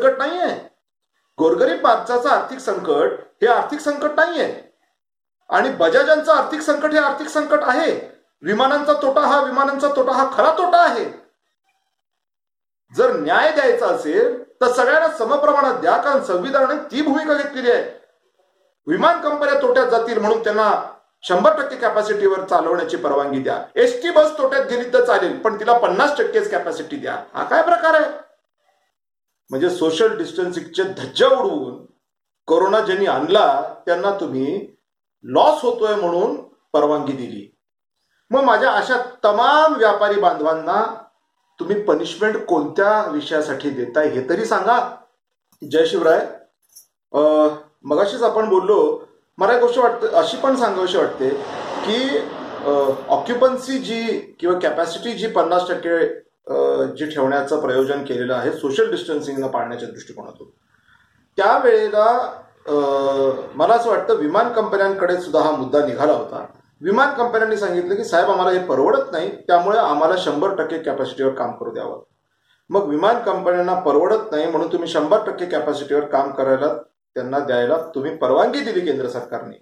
संकट नाहीये. गोरगरीब माणसाचं आर्थिक संकट हे आर्थिक संकट नाहीये. आणि बजाजांचं आर्थिक संकट हे आर्थिक संकट आहे. विमानांचा तोटा हा विमानांचा तोटा हा खरा तोटा आहे. जर न्याय द्यायचा असेल तर सगळ्यांना समप्रमाणात द्या कारण संविधानाने ती भूमिका घेतलेली आहे. विमान कंपन्या तोट्यात जातील म्हणून त्यांना शंभर टक्के कॅपॅसिटीवर चालवण्याची परवानगी द्या. एसटी बस तोट्यात गेली तर चालेल पण तिला पन्नास टक्केच कॅपॅसिटी द्या. हा काय प्रकार आहे? म्हणजे सोशल डिस्टन्सिंगचे धज्जा उडवून कोरोना ज्यांनी आणला त्यांना तुम्ही लॉस होतोय म्हणून परवानगी दिली. मग माझ्या अशा तमाम व्यापारी बांधवांना तुम्ही पनिशमेंट कोणत्या विषयासाठी देताय हे तरी सांगा. जय शिवराय. मगाशीच आपण बोललो मला एक गोष्ट वाटते अशी पण सांगावीशी वाटते की ऑक्युपन्सी जी किंवा कॅपॅसिटी जी पन्नास टक्के जे ठेवण्याचं प्रयोजन केलेलं आहे सोशल डिस्टन्सिंगला पाळण्याच्या दृष्टिकोनातून. त्यावेळेला मला असं वाटतं विमान कंपन्यांकडे सुद्धा हा मुद्दा निघाला होता. विमान कंपन्यांनी सांगितलं की साहेब आम्हाला हे परवडत नाही त्यामुळे आम्हाला शंभर टक्के कॅपॅसिटीवर काम करू द्यावं. मग विमान कंपन्यांना परवडत नाही म्हणून तुम्ही शंभर टक्के कॅपॅसिटीवर काम करायला त्यांना द्यायला तुम्ही परवानगी दिली केंद्र सरकारने.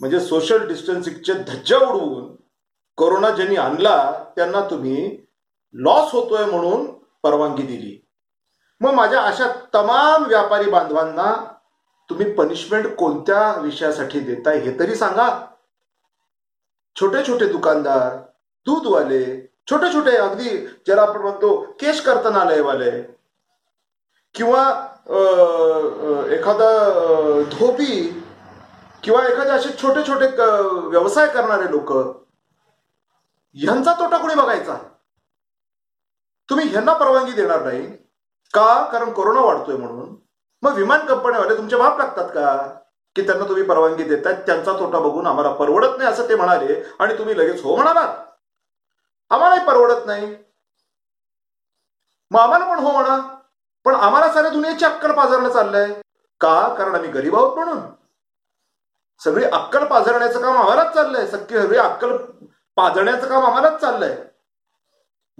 म्हणजे सोशल डिस्टन्सिंगचे धज्जा उडवून कोरोना ज्यांनी आणला त्यांना तुम्ही लॉस होतोय म्हणून परवानगी दिली. मग माझ्या अशा तमाम व्यापारी बांधवांना तुम्ही पनिशमेंट कोणत्या विषयासाठी देताय हे तरी सांगा. छोटे छोटे दुकानदार दूधवाले छोटे छोटे अगदी ज्याला आपण म्हणतो केश कर्तनालयवाले किंवा एखादा धोबी किंवा एखादे असे छोटे छोटे व्यवसाय करणारे लोक ह्यांचा तोटा कोणी बघायचा? तुम्ही ह्यांना परवानगी देणार नाही. का? कारण कोरोना वाढतोय म्हणून. मग विमान कंपन्यावाले तुमचे माप लागतात का? की त्यांना तुम्ही परवानगी देताय त्यांचा तोटा बघून आम्हाला परवडत नाही असं ते म्हणाले आणि तुम्ही लगेच हो म्हणालात. आम्हालाही परवडत नाही. मग आम्हाला पण हो म्हणा. पण आम्हाला साऱ्या दुनियेची अक्कल पाजरणं चाललंय. का? कारण आम्ही गरीब आहोत म्हणून. सगळी अक्कल पाजरण्याचं काम आम्हालाच चाललंय. सगळी सगळी अक्कल पाजण्याचं काम आम्हालाच चाललंय.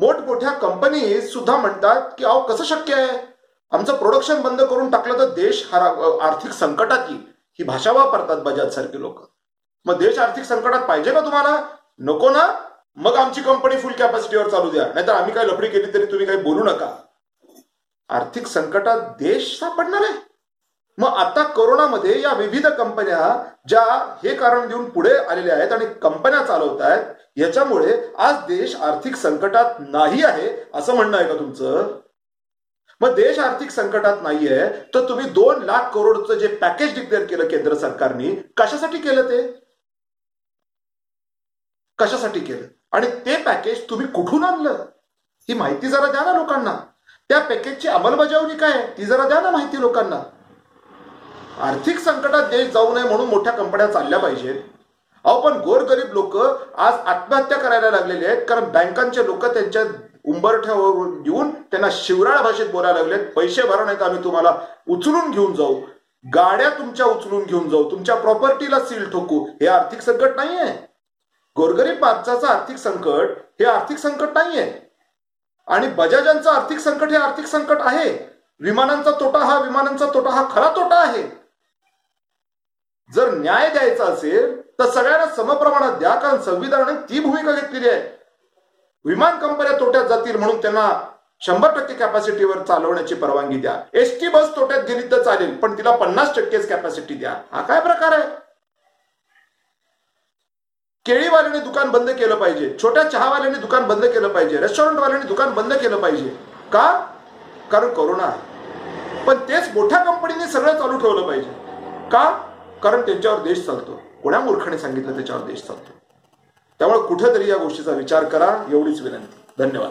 मोठमोठ्या कंपनी सुद्धा म्हणतात की अहो कसं शक्य आहे? आमचं प्रोडक्शन बंद करून टाकलं तर देश हरा- आर्थिक संकटात येईल. ही भाषा वापरतात बजाज सारखे लोक. मग देश आर्थिक संकटात पाहिजे का तुम्हाला? नको ना? मग आमची कंपनी फुल कॅपॅसिटीवर चालू द्या. नाहीतर आम्ही काय लफडी केली तरी तुम्ही काही बोलू नका. आर्थिक संकटात देश सापडणार आहे. मग आता कोरोनामध्ये या विविध कंपन्या ज्या हे कारण देऊन पुढे आलेल्या आहेत आणि कंपन्या चालवत आहेत याच्यामुळे आज देश आर्थिक संकटात नाही आहे असं म्हणणं आहे का तुमचं? मग देश आर्थिक संकटात नाहीये तर तुम्ही दोन लाख करोडचं जे पॅकेज डिक्लेअर केलं केंद्र सरकारने कशासाठी केलं ते? कशासाठी केलं? आणि ते पॅकेज तुम्ही कुठून आणलं? ही माहिती जरा द्या ना लोकांना. त्या पॅकेजची अंमलबजावणी काय ती जरा द्या ना माहिती लोकांना. आर्थिक संकटात देश जाऊ नये म्हणून मोठ्या कंपन्या चालल्या पाहिजेत. अहो पण गोरगरीब लोक आज आत्महत्या करायला लागलेले आहेत कारण बँकांचे लोक त्यांच्या उंबरठ्यावरून येऊन त्यांना शिवराळ भाषेत बोलायला लागलेत. पैसे भरा नाही तर आम्ही तुम्हाला उचलून घेऊन जाऊ. गाड्या तुमच्या उचलून घेऊन जाऊ. तुमच्या प्रॉपर्टीला सील ठोकू. हे आर्थिक संकट नाहीये. गोरगरीब माणसाचं आर्थिक संकट हे आर्थिक संकट नाहीये. आणि बजाजांचं आर्थिक संकट हे आर्थिक संकट आहे. विमानांचा तोटा हा विमानांचा तोटा हा खरा तोटा आहे. जर न्याय द्यायचा असेल तर सगळ्यांना समप्रमाणात द्या कारण संविधानाने ती भूमिका घेतलेली आहे. विमान कंपन्या तोट्यात जातील म्हणून त्यांना शंभर टक्के कॅपॅसिटीवर चालवण्याची परवानगी द्या. एस टी बस तोट्यात गेली तर चालेल पण तिला पन्नास टक्केच कॅपॅसिटी द्या. हा काय प्रकार आहे? केळीवाल्याने दुकान बंद केलं पाहिजे छोट्या चहावाल्याने दुकान बंद केलं पाहिजे रेस्टॉरंटवाल्याने दुकान बंद केलं पाहिजे. का? कारण कोरोना आहे. पण तेच मोठ्या कंपनीने सगळं चालू ठेवलं पाहिजे. का? कारण त्यांच्यावर देश चालतो. कोण्या मूर्खाने सांगितलं त्याच्यावर देश चालतो? त्यामुळे कुठेतरी या गोष्टीचा विचार करा एवढीच विनंती. धन्यवाद.